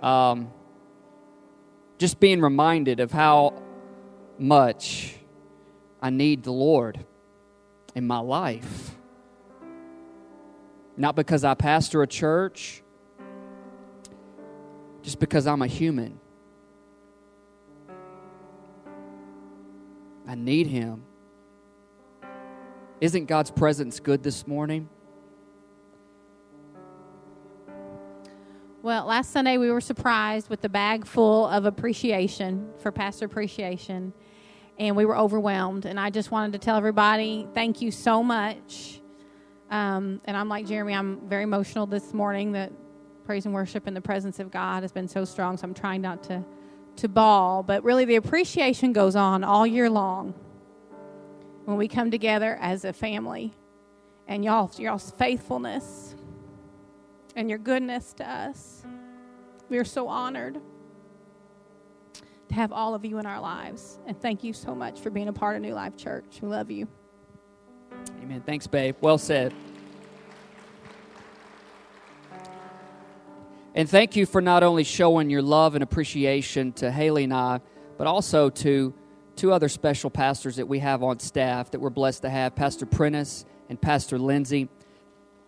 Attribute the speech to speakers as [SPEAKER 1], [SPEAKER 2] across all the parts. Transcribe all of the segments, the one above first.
[SPEAKER 1] Um, just being reminded of how much I need the Lord in my life. Not because I pastor a church, just because I'm a human. I need Him. Isn't God's presence good this morning?
[SPEAKER 2] Well, last Sunday we were surprised with the bag full of appreciation for Pastor Appreciation, and we were overwhelmed. And I just wanted to tell everybody thank you so much. Um, and I'm like Jeremy, I'm very emotional this morning that praise and worship in the presence of God has been so strong, so I'm trying not to to bawl, but really the appreciation goes on all year long when we come together as a family. And y'all, y'all's faithfulness and your goodness to us. We are so honored to have all of you in our lives. And thank you so much for being a part of New Life Church. We love you.
[SPEAKER 1] Amen. Thanks, babe. Well said. And thank you for not only showing your love and appreciation to Haley and I, but also to two other special pastors that we have on staff that we're blessed to have Pastor Prentice and Pastor Lindsay.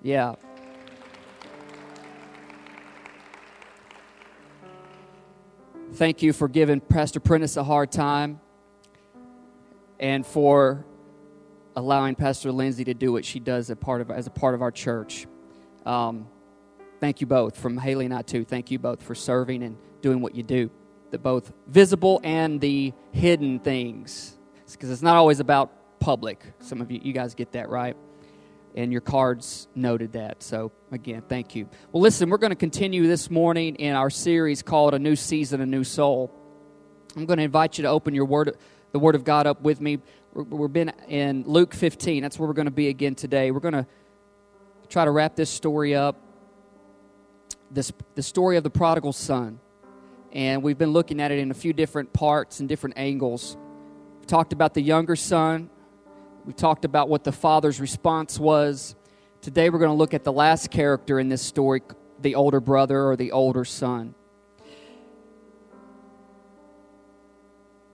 [SPEAKER 1] Yeah. Thank you for giving Pastor Prentice a hard time and for allowing Pastor Lindsay to do what she does as a part of, as a part of our church. Um, thank you both from Haley and I too. Thank you both for serving and doing what you do, the both visible and the hidden things, because it's not always about public. Some of you, you guys get that right, and your cards noted that. So again, thank you. Well, listen, we're going to continue this morning in our series called "A New Season, a New Soul." I'm going to invite you to open your word, the Word of God, up with me. We've been in Luke 15. That's where we're going to be again today. We're going to try to wrap this story up this, the story of the prodigal son. And we've been looking at it in a few different parts and different angles. We've talked about the younger son, we talked about what the father's response was. Today we're going to look at the last character in this story, the older brother or the older son.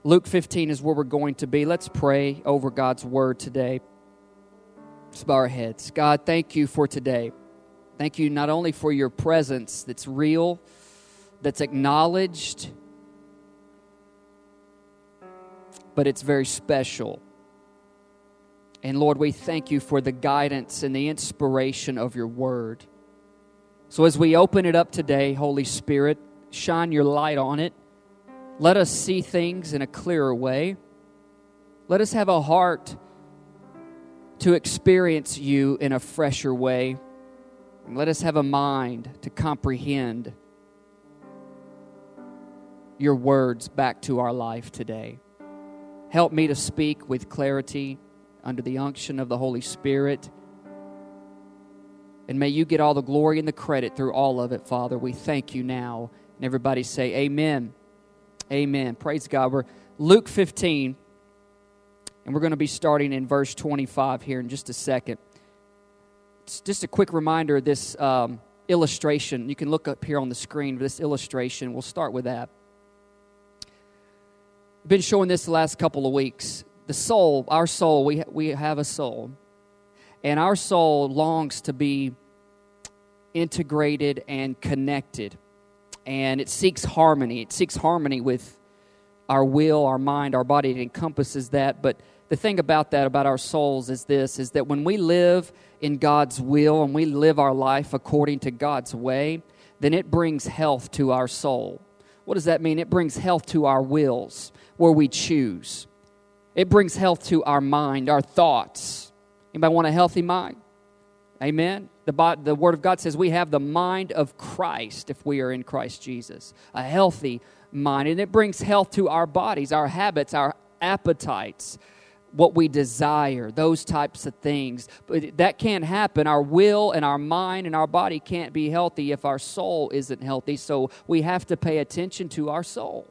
[SPEAKER 1] Luke 15 is where we're going to be. Let's pray over God's word today. Let's bow our heads. God, thank you for today. Thank you not only for your presence that's real, that's acknowledged, but it's very special. And Lord, we thank you for the guidance and the inspiration of your word. So as we open it up today, Holy Spirit, shine your light on it. Let us see things in a clearer way. Let us have a heart to experience you in a fresher way. And let us have a mind to comprehend your words back to our life today. Help me to speak with clarity under the unction of the Holy Spirit. And may you get all the glory and the credit through all of it, Father. We thank you now. And everybody say, Amen. Amen. Praise God. We're Luke 15, and we're going to be starting in verse 25 here in just a second just a quick reminder of this um, illustration. You can look up here on the screen this illustration. We'll start with that. I've been showing this the last couple of weeks. The soul, our soul, we, we have a soul. And our soul longs to be integrated and connected. And it seeks harmony. It seeks harmony with our will, our mind, our body. It encompasses that. But the thing about that, about our souls, is this is that when we live in God's will and we live our life according to God's way, then it brings health to our soul. What does that mean? It brings health to our wills where we choose. It brings health to our mind, our thoughts. Anybody want a healthy mind? Amen. The, the Word of God says we have the mind of Christ if we are in Christ Jesus. A healthy mind. And it brings health to our bodies, our habits, our appetites what we desire, those types of things. But that can't happen. Our will and our mind and our body can't be healthy if our soul isn't healthy. So we have to pay attention to our soul.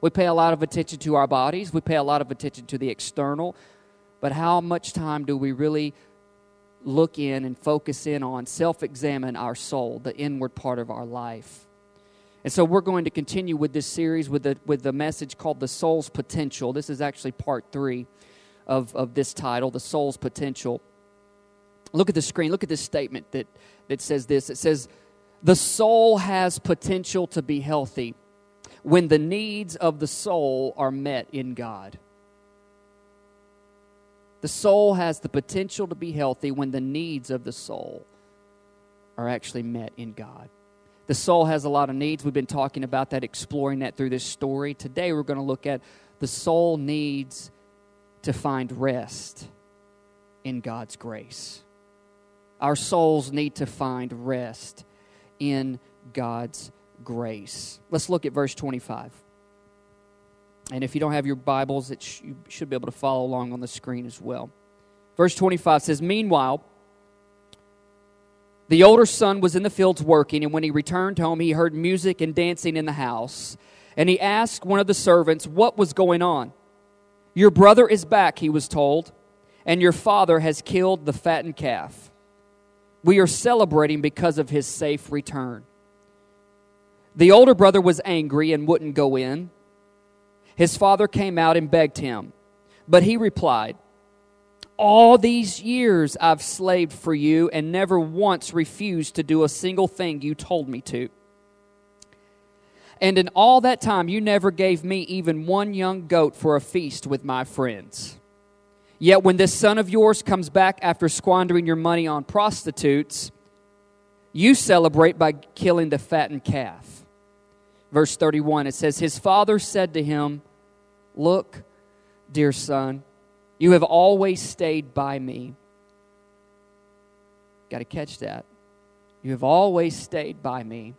[SPEAKER 1] We pay a lot of attention to our bodies, we pay a lot of attention to the external. But how much time do we really look in and focus in on, self examine our soul, the inward part of our life? And so we're going to continue with this series with the, with the message called The Soul's Potential. This is actually part three of, of this title, The Soul's Potential. Look at the screen. Look at this statement that, that says this. It says, The soul has potential to be healthy when the needs of the soul are met in God. The soul has the potential to be healthy when the needs of the soul are actually met in God. The soul has a lot of needs. We've been talking about that, exploring that through this story. Today, we're going to look at the soul needs to find rest in God's grace. Our souls need to find rest in God's grace. Let's look at verse 25. And if you don't have your Bibles, it sh- you should be able to follow along on the screen as well. Verse 25 says, Meanwhile, the older son was in the fields working, and when he returned home, he heard music and dancing in the house. And he asked one of the servants what was going on. Your brother is back, he was told, and your father has killed the fattened calf. We are celebrating because of his safe return. The older brother was angry and wouldn't go in. His father came out and begged him, but he replied, all these years I've slaved for you and never once refused to do a single thing you told me to. And in all that time, you never gave me even one young goat for a feast with my friends. Yet when this son of yours comes back after squandering your money on prostitutes, you celebrate by killing the fattened calf. Verse 31, it says, His father said to him, Look, dear son, you have always stayed by me. Got to catch that. You have always stayed by me,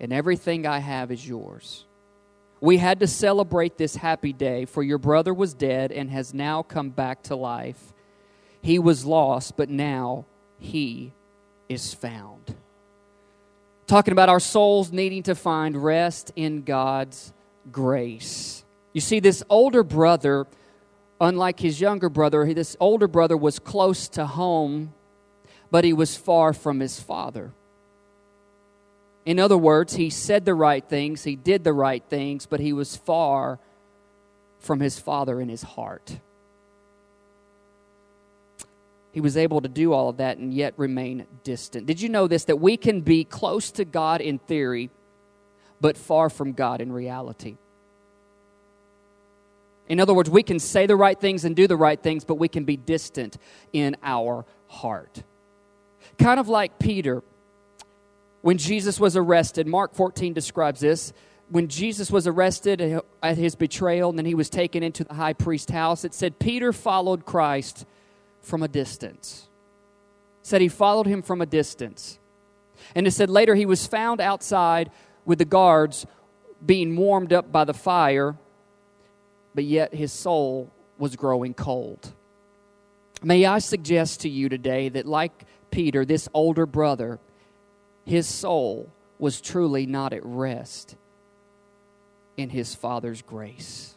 [SPEAKER 1] and everything I have is yours. We had to celebrate this happy day, for your brother was dead and has now come back to life. He was lost, but now he is found. Talking about our souls needing to find rest in God's grace. You see, this older brother unlike his younger brother, this older brother was close to home, but he was far from his father. In other words, he said the right things, he did the right things, but he was far from his father in his heart. He was able to do all of that and yet remain distant. Did you know this? That we can be close to God in theory, but far from God in reality. In other words, we can say the right things and do the right things, but we can be distant in our heart. Kind of like Peter when Jesus was arrested. Mark 14 describes this. When Jesus was arrested at his betrayal and then he was taken into the high priest's house, it said Peter followed Christ from a distance. Said he followed him from a distance. And it said later he was found outside with the guards being warmed up by the fire but yet his soul was growing cold. May I suggest to you today that, like Peter, this older brother, his soul was truly not at rest in his father's grace.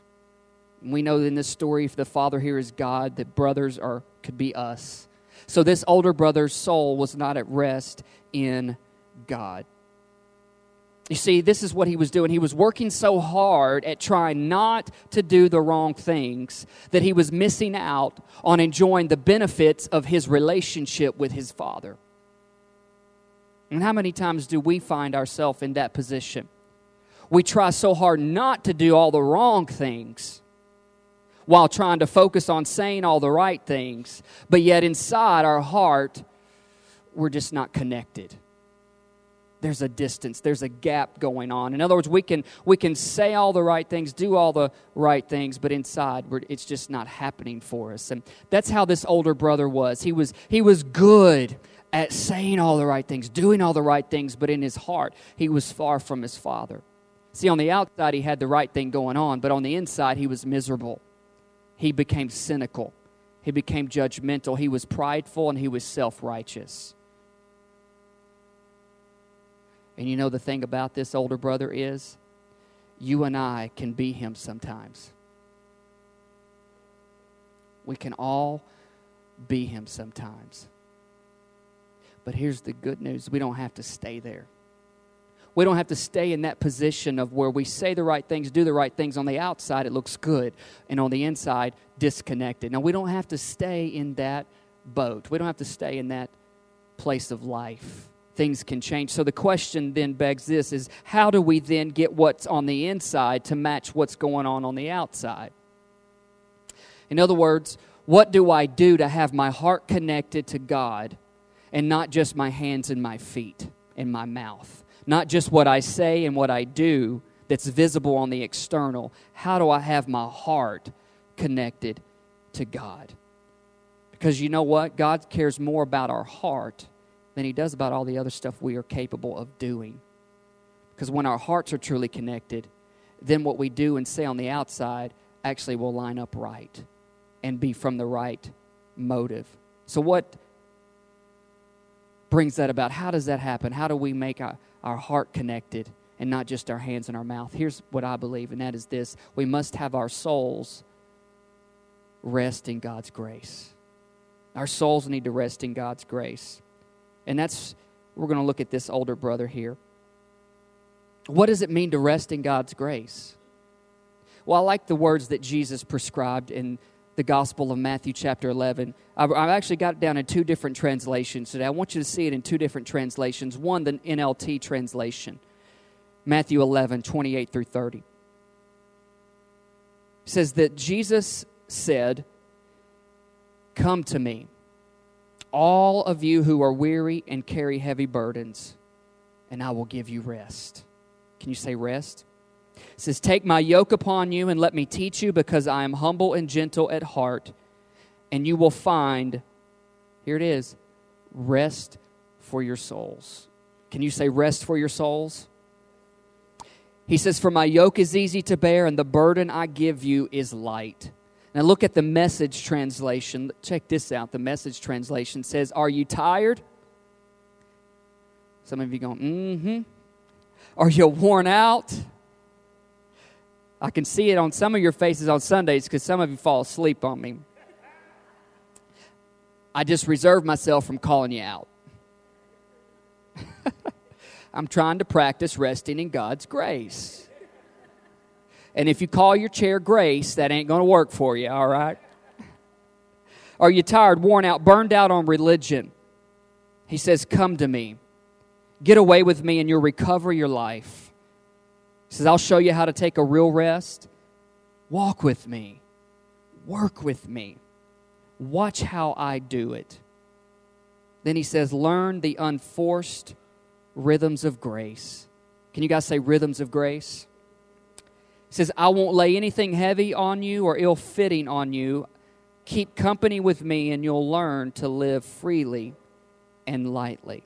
[SPEAKER 1] We know in this story, if the father here is God, that brothers are could be us. So this older brother's soul was not at rest in God. You see, this is what he was doing. He was working so hard at trying not to do the wrong things that he was missing out on enjoying the benefits of his relationship with his father. And how many times do we find ourselves in that position? We try so hard not to do all the wrong things while trying to focus on saying all the right things, but yet inside our heart, we're just not connected. There's a distance there's a gap going on. In other words we can we can say all the right things do all the right things but inside it's just not happening for us. And that's how this older brother was. He was he was good at saying all the right things doing all the right things but in his heart he was far from his father. See on the outside he had the right thing going on but on the inside he was miserable he became cynical he became judgmental he was prideful and he was self-righteous and you know the thing about this older brother is you and I can be him sometimes. We can all be him sometimes. But here's the good news we don't have to stay there. We don't have to stay in that position of where we say the right things, do the right things on the outside, it looks good, and on the inside, disconnected. Now, we don't have to stay in that boat. We don't have to stay in that place of life. Things can change. So the question then begs this is how do we then get what's on the inside to match what's going on on the outside? In other words, what do I do to have my heart connected to God and not just my hands and my feet and my mouth? Not just what I say and what I do that's visible on the external. How do I have my heart connected to God? Because you know what? God cares more about our heart than He does about all the other stuff we are capable of doing. Because when our hearts are truly connected, then what we do and say on the outside actually will line up right and be from the right motive. So, what brings that about? How does that happen? How do we make our, our heart connected and not just our hands and our mouth? Here's what I believe, and that is this we must have our souls rest in God's grace. Our souls need to rest in God's grace. And that's, we're going to look at this older brother here. What does it mean to rest in God's grace? Well, I like the words that Jesus prescribed in the Gospel of Matthew, chapter 11. I've, I've, actually got it down in two different translations today. I want you to see it in two different translations. One, the NLT translation, Matthew 11, 28 through 30. It says that Jesus said, Come to me, all of you who are weary and carry heavy burdens, and I will give you rest. Can you say rest? It says, Take my yoke upon you and let me teach you, because I am humble and gentle at heart, and you will find, here it is, rest for your souls. Can you say rest for your souls? He says, For my yoke is easy to bear, and the burden I give you is light. Now look at the message translation. Check this out. The message translation says, Are you tired? Some of you going, mm hmm. Are you worn out? I can see it on some of your faces on Sundays because some of you fall asleep on me. I just reserve myself from calling you out. I'm trying to practice resting in God's grace. And if you call your chair grace, that ain't going to work for you, all right? Are you tired, worn out, burned out on religion? He says, Come to me. Get away with me, and you'll recover your life. He says, I'll show you how to take a real rest. Walk with me, work with me, watch how I do it. Then he says, Learn the unforced rhythms of grace. Can you guys say rhythms of grace? He says, I won't lay anything heavy on you or ill fitting on you. Keep company with me, and you'll learn to live freely and lightly.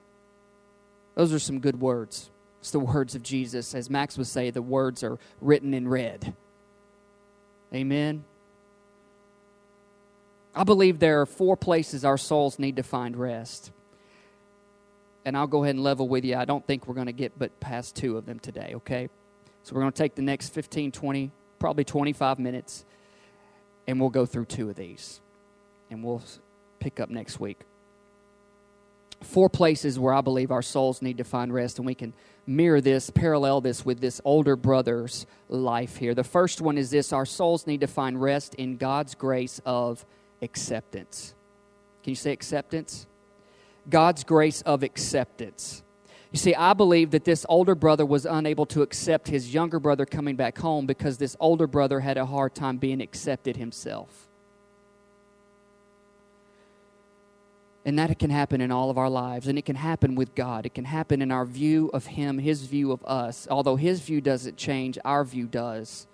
[SPEAKER 1] Those are some good words. It's the words of Jesus. As Max would say, the words are written in red. Amen. I believe there are four places our souls need to find rest. And I'll go ahead and level with you. I don't think we're going to get but past two of them today, okay? So we're going to take the next 15, 20, probably 25 minutes, and we'll go through two of these. And we'll pick up next week. Four places where I believe our souls need to find rest, and we can mirror this, parallel this with this older brother's life here. The first one is this our souls need to find rest in God's grace of acceptance. Can you say acceptance? God's grace of acceptance. You see, I believe that this older brother was unable to accept his younger brother coming back home because this older brother had a hard time being accepted himself. And that can happen in all of our lives. And it can happen with God. It can happen in our view of Him, His view of us. Although His view doesn't change, our view does.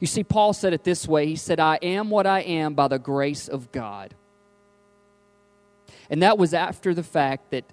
[SPEAKER 1] You see, Paul said it this way He said, I am what I am by the grace of God. And that was after the fact that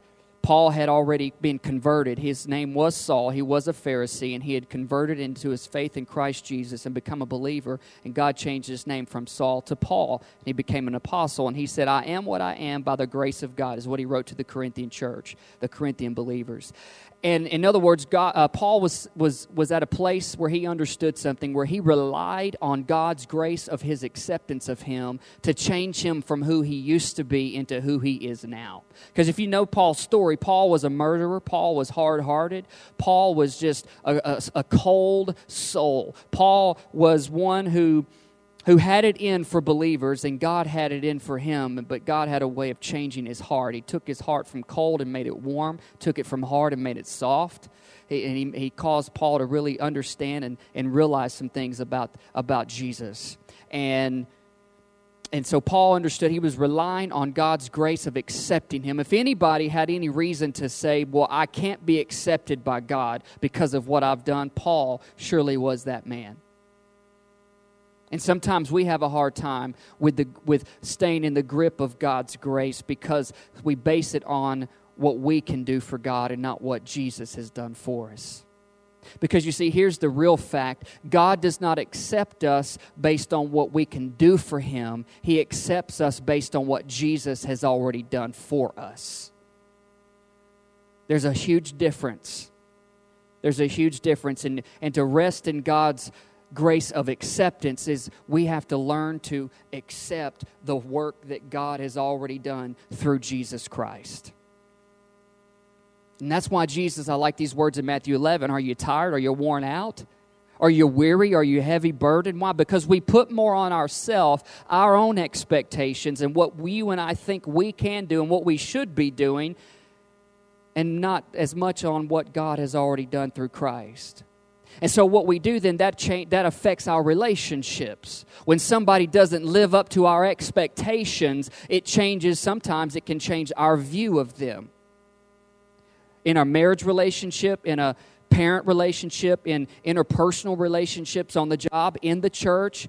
[SPEAKER 1] Paul had already been converted. His name was Saul. He was a Pharisee, and he had converted into his faith in Christ Jesus and become a believer. And God changed his name from Saul to Paul. And he became an apostle. And he said, I am what I am by the grace of God, is what he wrote to the Corinthian church, the Corinthian believers. And in other words, God, uh, Paul was, was, was at a place where he understood something, where he relied on God's grace of his acceptance of him to change him from who he used to be into who he is now. Because if you know Paul's story, Paul was a murderer, Paul was hard hearted, Paul was just a, a, a cold soul. Paul was one who who had it in for believers and God had it in for him, but God had a way of changing his heart. He took his heart from cold and made it warm, took it from hard and made it soft. He, and he, he caused Paul to really understand and, and realize some things about, about Jesus. And and so Paul understood he was relying on God's grace of accepting him. If anybody had any reason to say, Well, I can't be accepted by God because of what I've done, Paul surely was that man. And sometimes we have a hard time with, the, with staying in the grip of God's grace because we base it on what we can do for God and not what Jesus has done for us. Because you see, here's the real fact God does not accept us based on what we can do for Him, He accepts us based on what Jesus has already done for us. There's a huge difference. There's a huge difference. And, and to rest in God's grace of acceptance is we have to learn to accept the work that God has already done through Jesus Christ. And that's why Jesus, I like these words in Matthew 11. Are you tired? Are you worn out? Are you weary? Are you heavy burdened? Why? Because we put more on ourselves, our own expectations, and what you and I think we can do and what we should be doing, and not as much on what God has already done through Christ. And so what we do then that change, that affects our relationships. When somebody doesn't live up to our expectations, it changes sometimes it can change our view of them. In our marriage relationship, in a parent relationship, in interpersonal relationships on the job, in the church,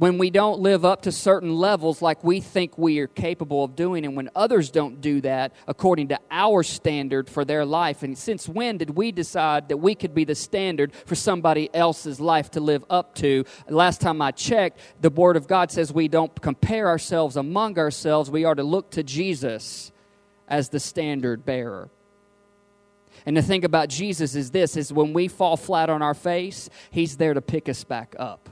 [SPEAKER 1] when we don't live up to certain levels like we think we are capable of doing, and when others don't do that according to our standard for their life. And since when did we decide that we could be the standard for somebody else's life to live up to? Last time I checked, the Word of God says we don't compare ourselves among ourselves, we are to look to Jesus as the standard bearer. And the thing about Jesus is this is when we fall flat on our face, he's there to pick us back up.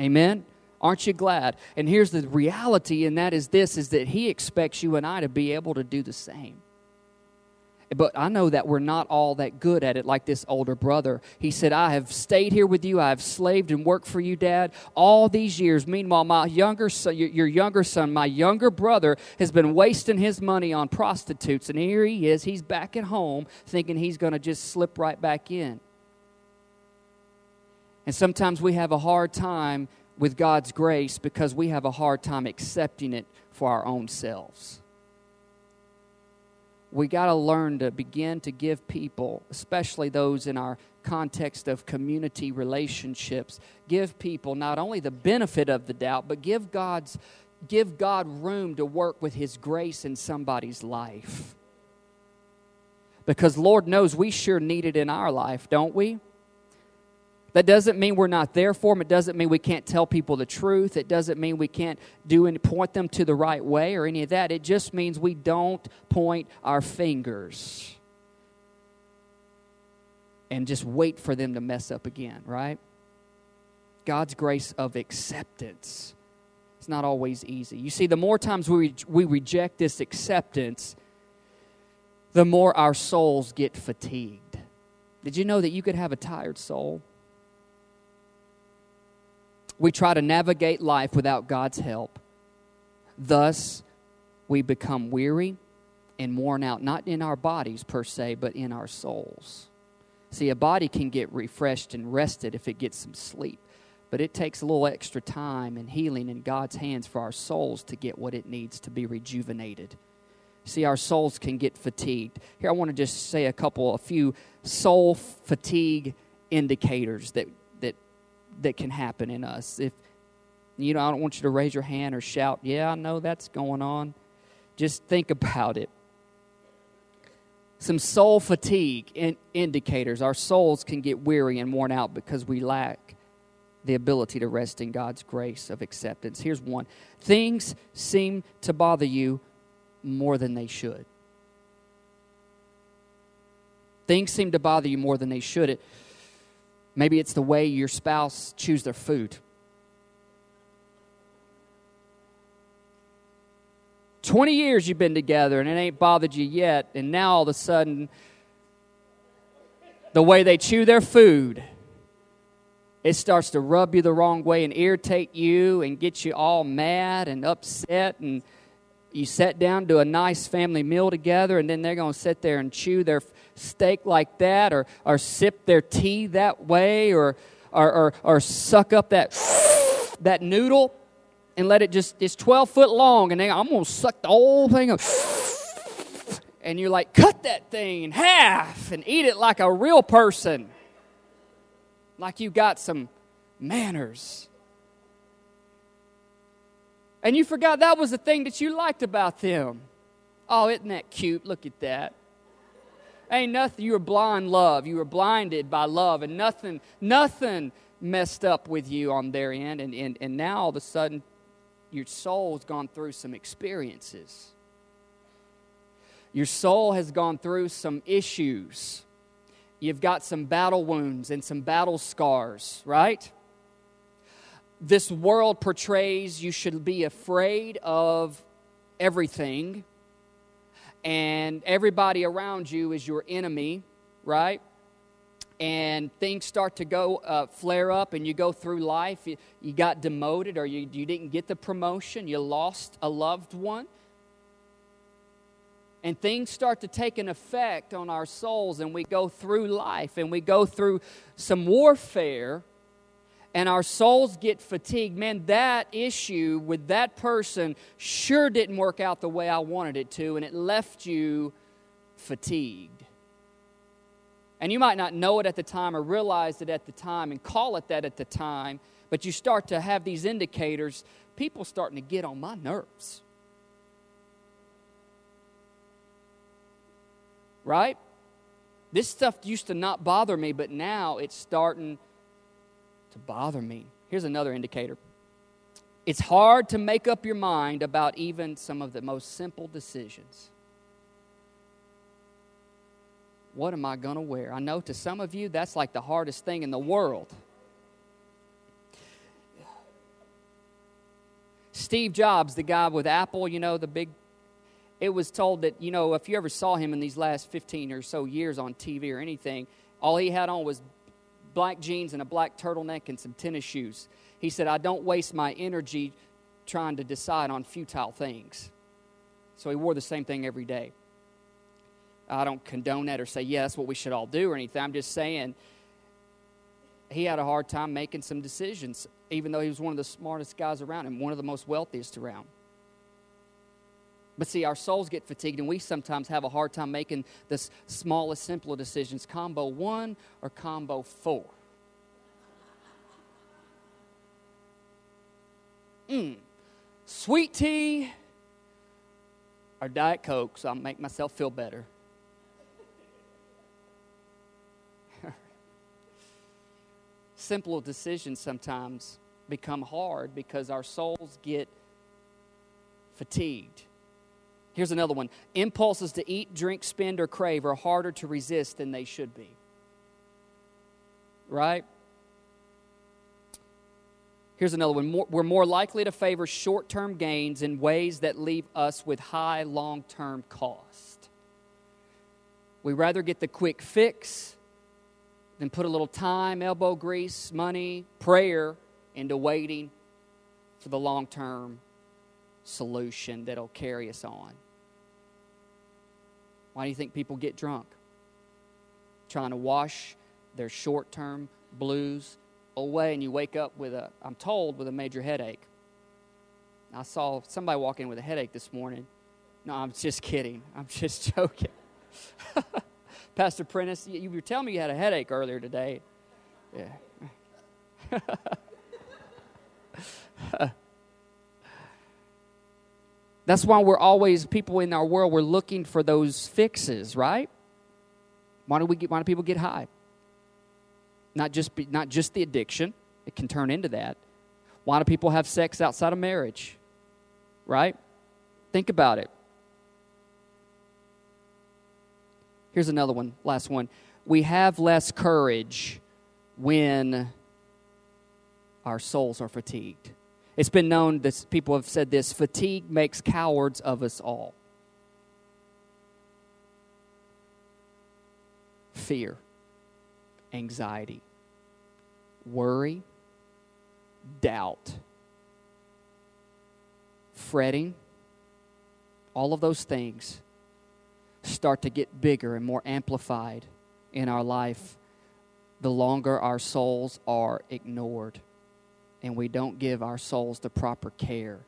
[SPEAKER 1] Amen? Aren't you glad? And here's the reality, and that is this is that he expects you and I to be able to do the same. But I know that we're not all that good at it like this older brother. He said, I have stayed here with you. I have slaved and worked for you, Dad, all these years. Meanwhile, my younger son, your younger son, my younger brother, has been wasting his money on prostitutes. And here he is. He's back at home thinking he's going to just slip right back in. And sometimes we have a hard time with God's grace because we have a hard time accepting it for our own selves. We got to learn to begin to give people, especially those in our context of community relationships, give people not only the benefit of the doubt, but give God's give God room to work with his grace in somebody's life. Because Lord knows we sure need it in our life, don't we? That doesn't mean we're not there for them. It doesn't mean we can't tell people the truth. It doesn't mean we can't do any, point them to the right way or any of that. It just means we don't point our fingers and just wait for them to mess up again, right? God's grace of acceptance. It's not always easy. You see, the more times we, we reject this acceptance, the more our souls get fatigued. Did you know that you could have a tired soul? We try to navigate life without God's help. Thus, we become weary and worn out, not in our bodies per se, but in our souls. See, a body can get refreshed and rested if it gets some sleep, but it takes a little extra time and healing in God's hands for our souls to get what it needs to be rejuvenated. See, our souls can get fatigued. Here, I want to just say a couple, a few soul fatigue indicators that that can happen in us. If you know, I don't want you to raise your hand or shout, "Yeah, I know that's going on." Just think about it. Some soul fatigue in indicators. Our souls can get weary and worn out because we lack the ability to rest in God's grace of acceptance. Here's one things seem to bother you more than they should. Things seem to bother you more than they should. It, maybe it's the way your spouse chews their food. 20 years you've been together and it ain't bothered you yet, and now all of a sudden, the way they chew their food, it starts to rub you the wrong way and irritate you and get you all mad and upset. And you sit down to a nice family meal together, and then they're going to sit there and chew their steak like that, or, or sip their tea that way, or, or, or, or suck up that, that noodle and let it just, it's 12 foot long, and then I'm going to suck the whole thing up. And you're like, cut that thing in half and eat it like a real person, like you got some manners. And you forgot that was the thing that you liked about them. Oh, isn't that cute? Look at that. Ain't nothing. You were blind love. You were blinded by love, and nothing, nothing messed up with you on their end. And, and, and now all of a sudden, your soul's gone through some experiences. Your soul has gone through some issues. You've got some battle wounds and some battle scars, right? This world portrays you should be afraid of everything, and everybody around you is your enemy, right? and things start to go uh, flare up and you go through life. You, you got demoted or you, you didn't get the promotion. You lost a loved one. And things start to take an effect on our souls and we go through life and we go through some warfare and our souls get fatigued man that issue with that person sure didn't work out the way i wanted it to and it left you fatigued and you might not know it at the time or realize it at the time and call it that at the time, but you start to have these indicators. People starting to get on my nerves. Right? This stuff used to not bother me, but now it's starting to bother me. Here's another indicator it's hard to make up your mind about even some of the most simple decisions. What am I going to wear? I know to some of you that's like the hardest thing in the world. Steve Jobs, the guy with Apple, you know, the big, it was told that, you know, if you ever saw him in these last 15 or so years on TV or anything, all he had on was black jeans and a black turtleneck and some tennis shoes. He said, I don't waste my energy trying to decide on futile things. So he wore the same thing every day. I don't condone that or say, yeah, that's what we should all do or anything. I'm just saying he had a hard time making some decisions, even though he was one of the smartest guys around and one of the most wealthiest around. But see, our souls get fatigued, and we sometimes have a hard time making the smallest, simpler decisions combo one or combo four. Mm. Sweet tea or Diet Coke, so I'll make myself feel better. simple decisions sometimes become hard because our souls get fatigued. Here's another one impulses to eat, drink, spend, or crave are harder to resist than they should be. Right? Here's another one. we're more likely to favor short term gains in ways that leave us with high long term cost. We rather get the quick fix then put a little time, elbow grease, money, prayer into waiting for the long term solution that'll carry us on. Why do you think people get drunk? Trying to wash their short term blues away, and you wake up with a, I'm told, with a major headache. I saw somebody walk in with a headache this morning. No, I'm just kidding. I'm just joking. Pastor Prentice, you were telling me you had a headache earlier today. Yeah. That's why we're always people in our world. We're looking for those fixes, right? Why do we get? Why do people get high? Not just be, not just the addiction. It can turn into that. Why do people have sex outside of marriage? Right? Think about it. Here's another one, last one. We have less courage when our souls are fatigued. It's been known that people have said this fatigue makes cowards of us all. Fear, anxiety, worry, doubt, fretting, all of those things start to get bigger and more amplified in our life the longer our souls are ignored and we don't give our souls the proper care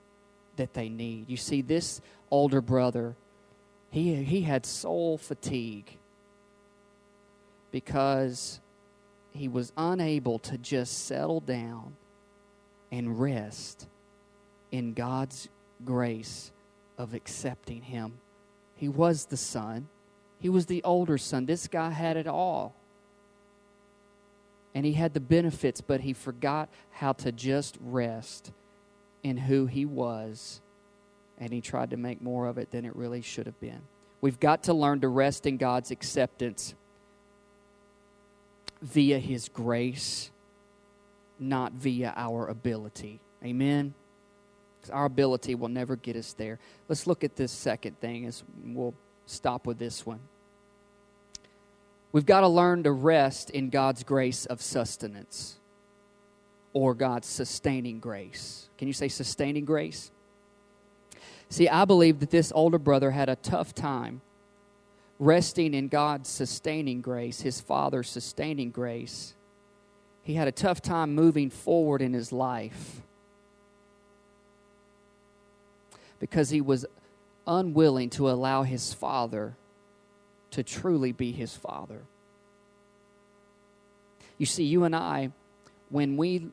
[SPEAKER 1] that they need. You see, this older brother, he, he had soul fatigue because he was unable to just settle down and rest in God's grace of accepting him. He was the son, he was the older son. This guy had it all. And he had the benefits, but he forgot how to just rest in who he was. And he tried to make more of it than it really should have been. We've got to learn to rest in God's acceptance via his grace, not via our ability. Amen? Our ability will never get us there. Let's look at this second thing as we'll stop with this one. We've got to learn to rest in God's grace of sustenance or God's sustaining grace. Can you say sustaining grace? See, I believe that this older brother had a tough time resting in God's sustaining grace, his father's sustaining grace. He had a tough time moving forward in his life because he was unwilling to allow his father to truly be his father. You see, you and I, when we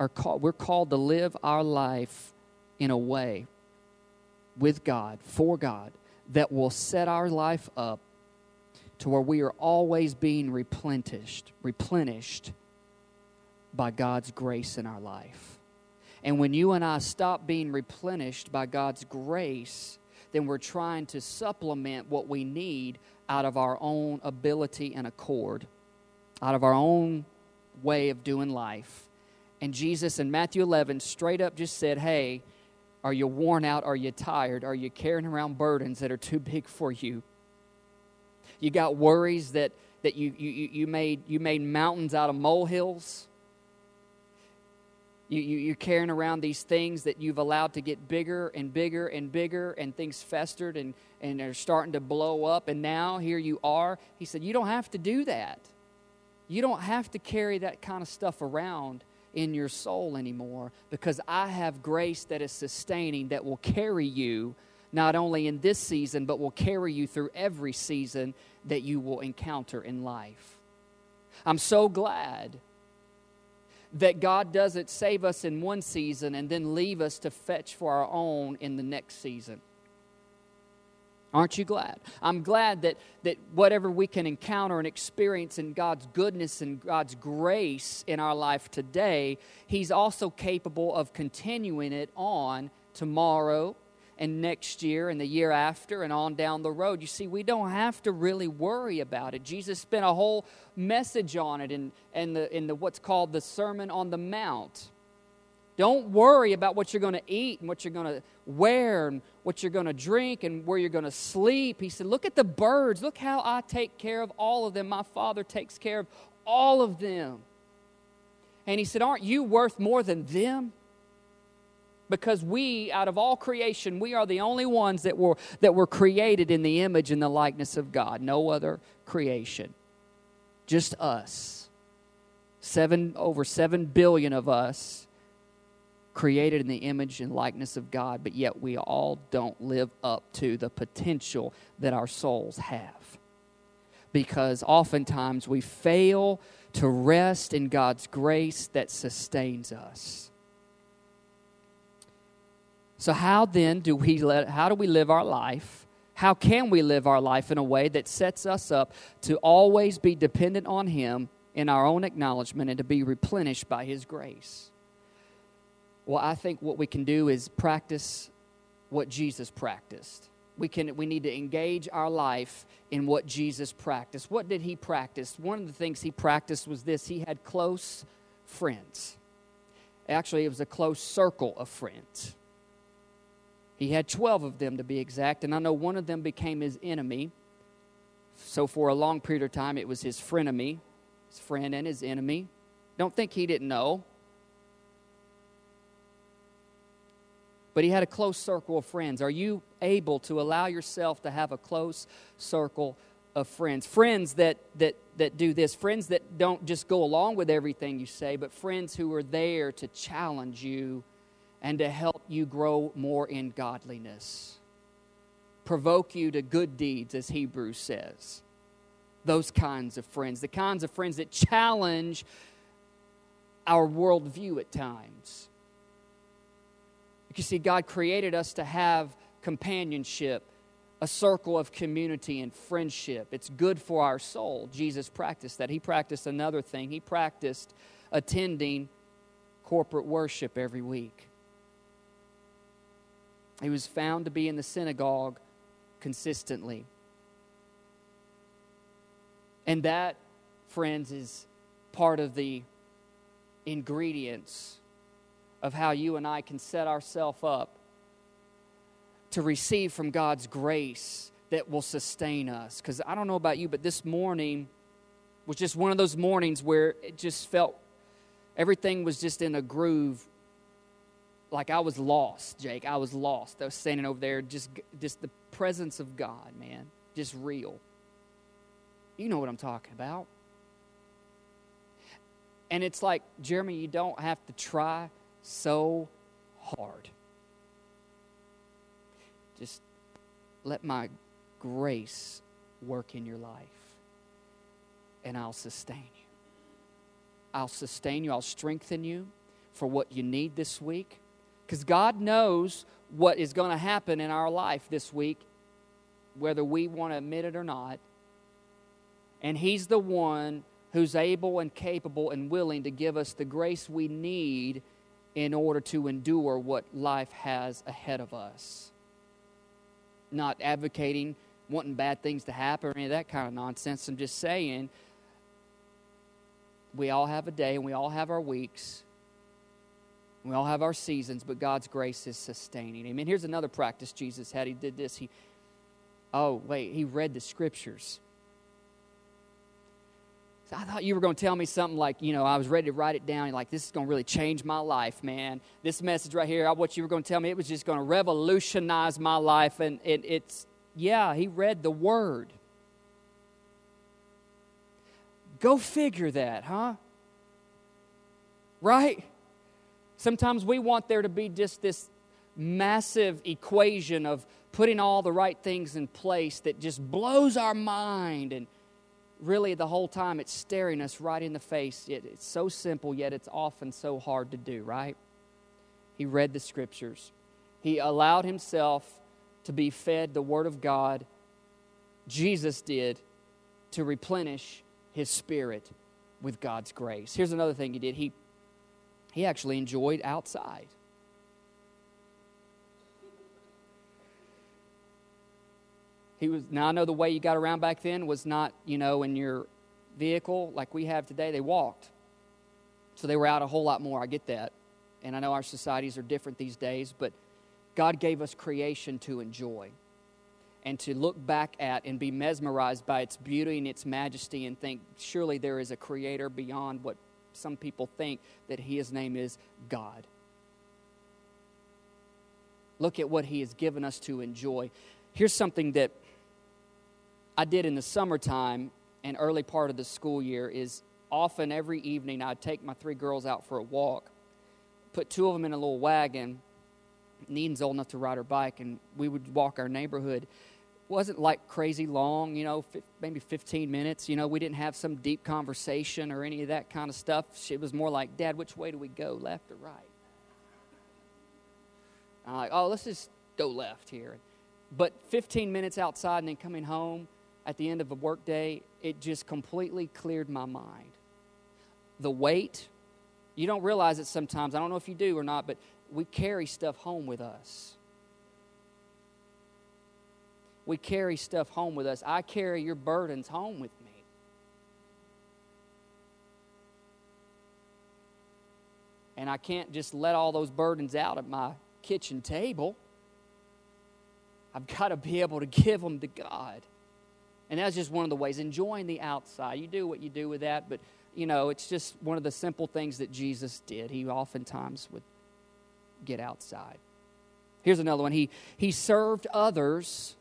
[SPEAKER 1] are called, we're called to live our life in a way with God, for God, that will set our life up to where we are always being replenished, replenished by God's grace in our life. And when you and I stop being replenished by God's grace, then we're trying to supplement what we need out of our own ability and accord, out of our own way of doing life. And Jesus in Matthew 11 straight up just said, Hey, are you worn out? Are you tired? Are you carrying around burdens that are too big for you? You got worries that, that you, you, you, made, you made mountains out of molehills? You, you, you're carrying around these things that you've allowed to get bigger and bigger and bigger, and things festered and, and are starting to blow up. And now here you are. He said, You don't have to do that. You don't have to carry that kind of stuff around in your soul anymore because I have grace that is sustaining that will carry you not only in this season, but will carry you through every season that you will encounter in life. I'm so glad that God doesn't save us in one season and then leave us to fetch for our own in the next season. Aren't you glad? I'm glad that, that whatever we can encounter and experience in God's goodness and God's grace in our life today, He's also capable of continuing it on tomorrow and next year and the year after and on down the road. You see, we don't have to really worry about it. Jesus spent a whole message on it in, in, the, in the, what's called the Sermon on the Mount. Don't worry about what you're going to eat and what you're going to wear and what you're going to drink and where you're going to sleep. He said, Look at the birds. Look how I take care of all of them. My Father takes care of all of them. And he said, Aren't you worth more than them? Because we out of all creation we are the only ones that were that were created in the image and the likeness of god. No other creation. Just us. Seven over seven billion of us created in the image and likeness of god but yet we all don't live up to the potential that our souls have. Because oftentimes we fail to rest in god's grace that sustains us so how then do we let, how do we live our life? How can we live our life in a way that sets us up to always be dependent on him in our own acknowledgement and to be replenished by his grace? Well, I think what we can do is practice what Jesus practiced. we can we need to engage our life in what Jesus practiced. What did he practice? One of the things he practiced was this. He had close friends. Actually, it was a close circle of friends. He had 12 of them to be exact, and I know one of them became his enemy. So for a long period of time, it was his frenemy, his friend and his enemy. Don't think he didn't know. But he had a close circle of friends. Are you able to allow yourself to have a close circle of friends? Friends that, that, that do this, friends that don't just go along with everything you say, but friends who are there to challenge you and to help you grow more in godliness. Provoke you to good deeds, as Hebrews says. Those kinds of friends, the kinds of friends that challenge our worldview at times you see, God created us to have companionship, a circle of community and friendship. It's good for our soul. Jesus practiced that. He practiced another thing. He practiced attending corporate worship every week. He was found to be in the synagogue consistently. And that, friends, is part of the ingredients of how you and I can set ourselves up to receive from God's grace that will sustain us. Because I don't know about you, but this morning was just one of those mornings where it just felt everything was just in a groove. Like I was lost, Jake. I was lost. I was standing over there, just, just the presence of God, man, just real. You know what I'm talking about. And it's like, Jeremy, you don't have to try so hard. Just let my grace work in your life, and I'll sustain you. I'll sustain you, I'll strengthen you for what you need this week. Because God knows what is going to happen in our life this week, whether we want to admit it or not. And He's the one who's able and capable and willing to give us the grace we need in order to endure what life has ahead of us. Not advocating wanting bad things to happen or any of that kind of nonsense. I'm just saying we all have a day and we all have our weeks. We all have our seasons, but God's grace is sustaining. Amen. Here's another practice Jesus had. He did this. He, oh, wait, he read the scriptures. I thought you were going to tell me something like, you know, I was ready to write it down. Like, this is going to really change my life, man. This message right here, what you were going to tell me, it was just going to revolutionize my life. And it, it's, yeah, he read the word. Go figure that, huh? Right? Sometimes we want there to be just this massive equation of putting all the right things in place that just blows our mind and really the whole time it's staring us right in the face. It, it's so simple, yet it's often so hard to do, right? He read the scriptures, he allowed himself to be fed the Word of God. Jesus did to replenish his spirit with God's grace. Here's another thing he did. He, he actually enjoyed outside. He was now I know the way you got around back then was not, you know, in your vehicle like we have today. They walked. So they were out a whole lot more. I get that. And I know our societies are different these days, but God gave us creation to enjoy and to look back at and be mesmerized by its beauty and its majesty and think, surely there is a creator beyond what some people think that his name is God. Look at what he has given us to enjoy. Here's something that I did in the summertime and early part of the school year is often every evening I'd take my three girls out for a walk, put two of them in a little wagon. Needin's old enough to ride her bike, and we would walk our neighborhood. Wasn't like crazy long, you know, maybe 15 minutes. You know, we didn't have some deep conversation or any of that kind of stuff. It was more like, Dad, which way do we go, left or right? I'm like, oh, let's just go left here. But 15 minutes outside and then coming home, at the end of a workday, it just completely cleared my mind. The weight, you don't realize it sometimes. I don't know if you do or not, but we carry stuff home with us. We carry stuff home with us. I carry your burdens home with me. And I can't just let all those burdens out at my kitchen table. I've got to be able to give them to God. And that's just one of the ways. Enjoying the outside. You do what you do with that, but you know, it's just one of the simple things that Jesus did. He oftentimes would get outside. Here's another one. He he served others,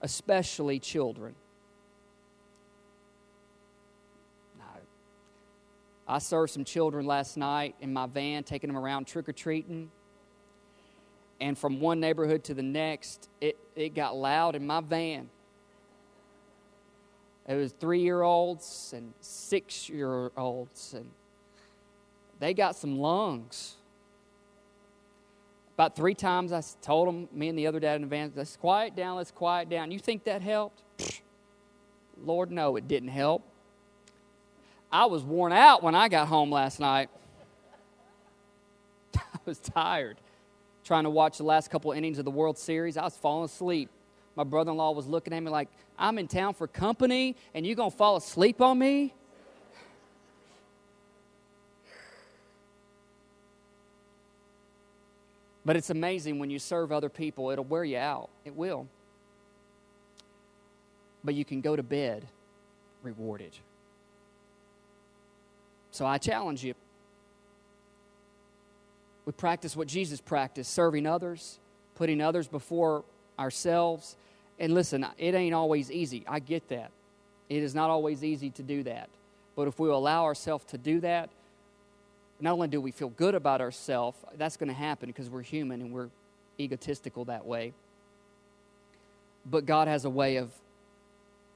[SPEAKER 1] especially children. I served some children last night in my van, taking them around trick or treating. And from one neighborhood to the next, it, it got loud in my van. It was three year olds and six year olds, and they got some lungs. About three times I told them, me and the other dad in advance, van, let's quiet down, let's quiet down. You think that helped? Lord, no, it didn't help. I was worn out when I got home last night. I was tired trying to watch the last couple innings of the World Series. I was falling asleep. My brother in law was looking at me like, I'm in town for company and you're going to fall asleep on me? But it's amazing when you serve other people, it'll wear you out. It will. But you can go to bed rewarded. So I challenge you. We practice what Jesus practiced serving others, putting others before ourselves. And listen, it ain't always easy. I get that. It is not always easy to do that. But if we allow ourselves to do that, not only do we feel good about ourselves, that's going to happen because we're human and we're egotistical that way. But God has a way of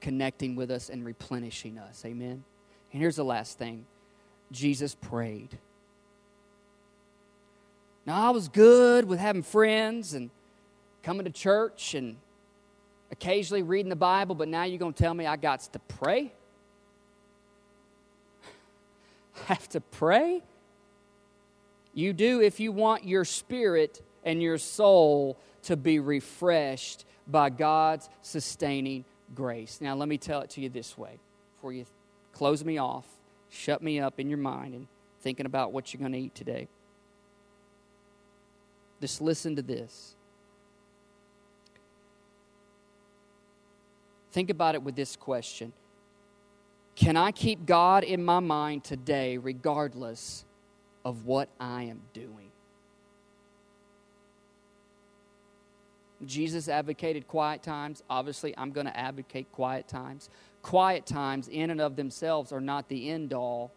[SPEAKER 1] connecting with us and replenishing us. Amen. And here's the last thing Jesus prayed. Now, I was good with having friends and coming to church and occasionally reading the Bible, but now you're going to tell me I got to pray? Have to pray? You do if you want your spirit and your soul to be refreshed by God's sustaining grace. Now, let me tell it to you this way before you close me off shut me up in your mind and thinking about what you're going to eat today. Just listen to this. Think about it with this question Can I keep God in my mind today, regardless of what I am doing? Jesus advocated quiet times. Obviously, I'm going to advocate quiet times quiet times in and of themselves are not the end all.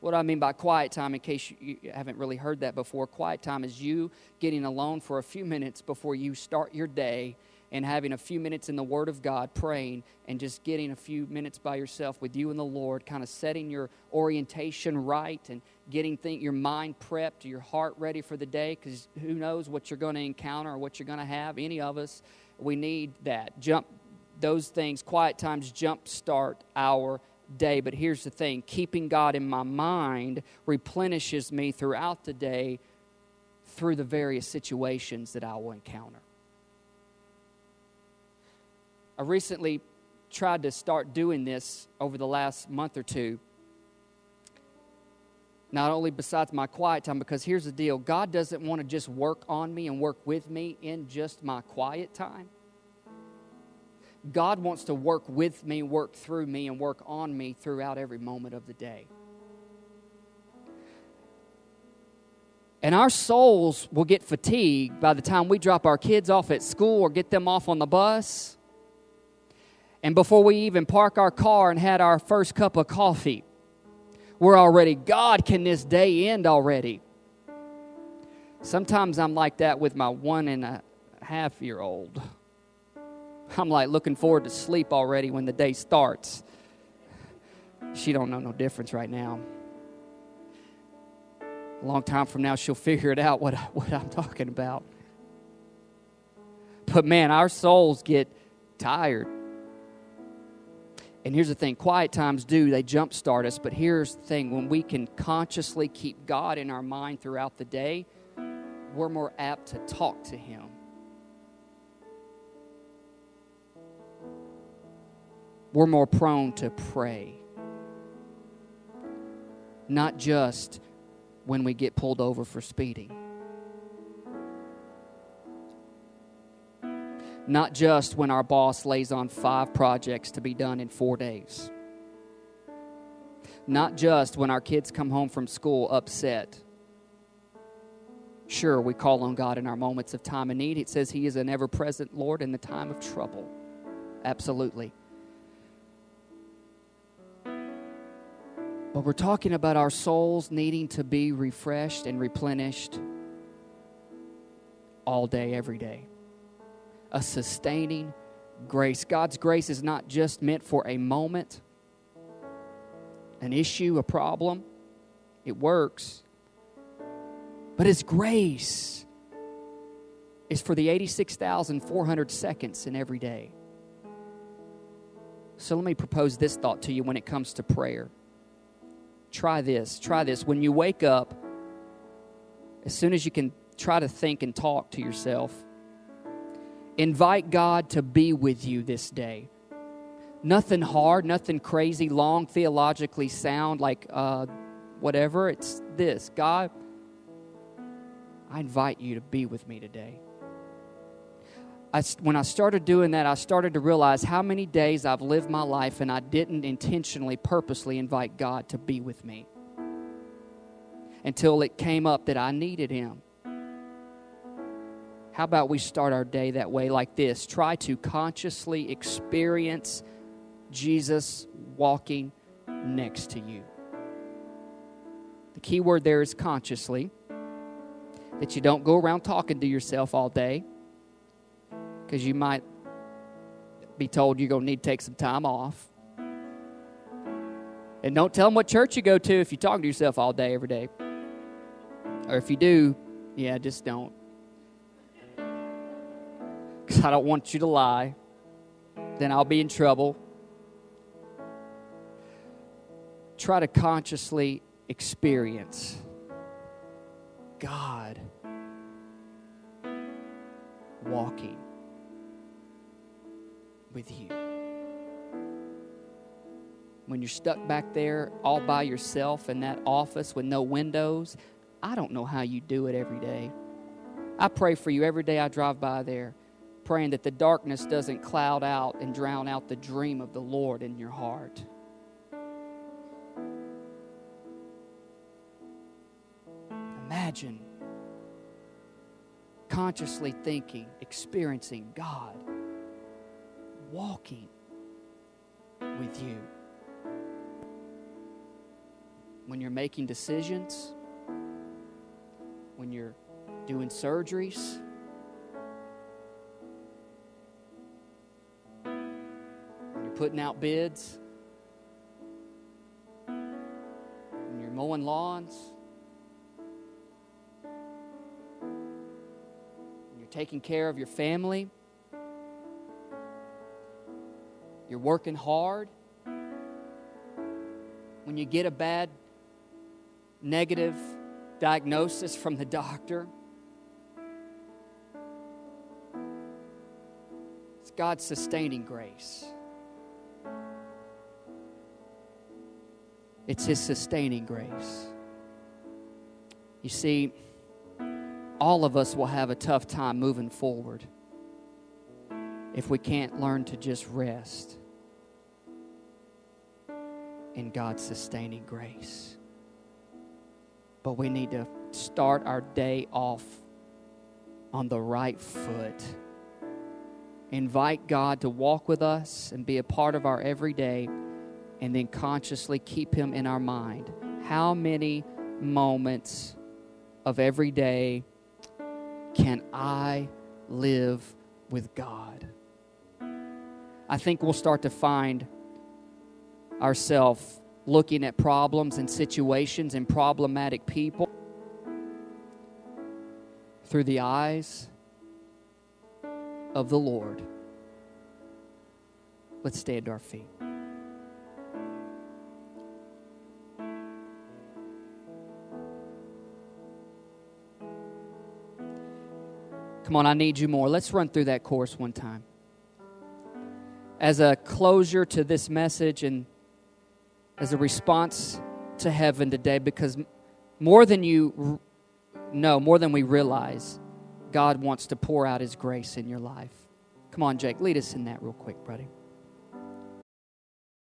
[SPEAKER 1] What I mean by quiet time, in case you, haven't really heard that before, quiet time is you getting alone for a few minutes before you start your day and having a few minutes in the Word of God, praying, and just getting a few minutes by yourself with you and the Lord, kind of setting your orientation right and getting think, your mind prepped, your heart ready for the day, because who knows what you're going to encounter or what you're going to have. Any of us, we need that. Jump those things, quiet times, jumpstart our day. But here's the thing keeping God in my mind replenishes me throughout the day through the various situations that I will encounter. I recently tried to start doing this over the last month or two. Not only besides my quiet time, because here's the deal God doesn't want to just work on me and work with me in just my quiet time. God wants to work with me, work through me, and work on me throughout every moment of the day. And our souls will get fatigued by the time we drop our kids off at school or get them off on the bus. And before we even park our car and had our first cup of coffee, we're already, God, can this day end already? Sometimes I'm like that with my one and a half year old. I'm like looking forward to sleep already when the day starts. She don't know no difference right now. A long time from now, she'll figure it out what, what I'm talking about. But man, our souls get tired. And here's the thing quiet times do, they jumpstart us. But here's the thing when we can consciously keep God in our mind throughout the day, we're more apt to talk to Him we're more prone to pray. Not just when we get pulled over for speeding. Not just when our boss lays on five projects to be done in four days. Not just when our kids come home from school upset. Sure, we call on God in our moments of time of need. It says He is an ever present Lord in the time of trouble. Absolutely. But we're talking about our souls needing to be refreshed and replenished all day, every day. A sustaining grace. God's grace is not just meant for a moment, an issue, a problem. It works. But His grace is for the 86,400 seconds in every day. So let me propose this thought to you when it comes to prayer. Try this. Try this. When you wake up, as soon as you can try to think and talk to yourself, invite God to be with you this day. Nothing hard, nothing crazy, long, theologically sound, like uh, whatever. It's this God, I invite you to be with me today. I, when I started doing that, I started to realize how many days I've lived my life and I didn't intentionally, purposely invite God to be with me until it came up that I needed Him. How about we start our day that way, like this? Try to consciously experience Jesus walking next to you. The key word there is consciously, that you don't go around talking to yourself all day because you might be told you're going to need to take some time off. And don't tell them what church you go to if you're talking to yourself all day, every day. Or if you do, yeah, just don't. Because I don't want you to lie. Then I'll be in trouble. Try to consciously experience God walking with you. When you're stuck back there all by yourself in that office with no windows, I don't know how you do it every day. I pray for you every day I drive by there, praying that the darkness doesn't cloud out and drown out the dream of the Lord in your heart. Imagine consciously thinking, experiencing God walking with you. When you're making decisions, when you're doing surgeries, putting out bids, when you're mowing lawns, when you're taking care of your family. you're working hard, when you get a bad negative diagnosis from the doctor, it's God's sustaining grace. It's His sustaining grace. You see, all of us will have a tough time moving forward if we can't learn to just rest in God's sustaining grace. But we need to start our day off on the right foot. Invite God to walk with us and be a part of our everyday, and then consciously keep Him in our mind. How many moments of every day can I live with God? I think we'll start to find ourselves looking at problems and situations and problematic people through the eyes of the Lord. Let's stand to our feet. Come on, I need you more. Let's run through that course one time. as a closure to this message and as a response to heaven today because more than you know, more than we realize, God wants to pour out His grace in your life. Come on, Jake, lead us in that real quick, buddy.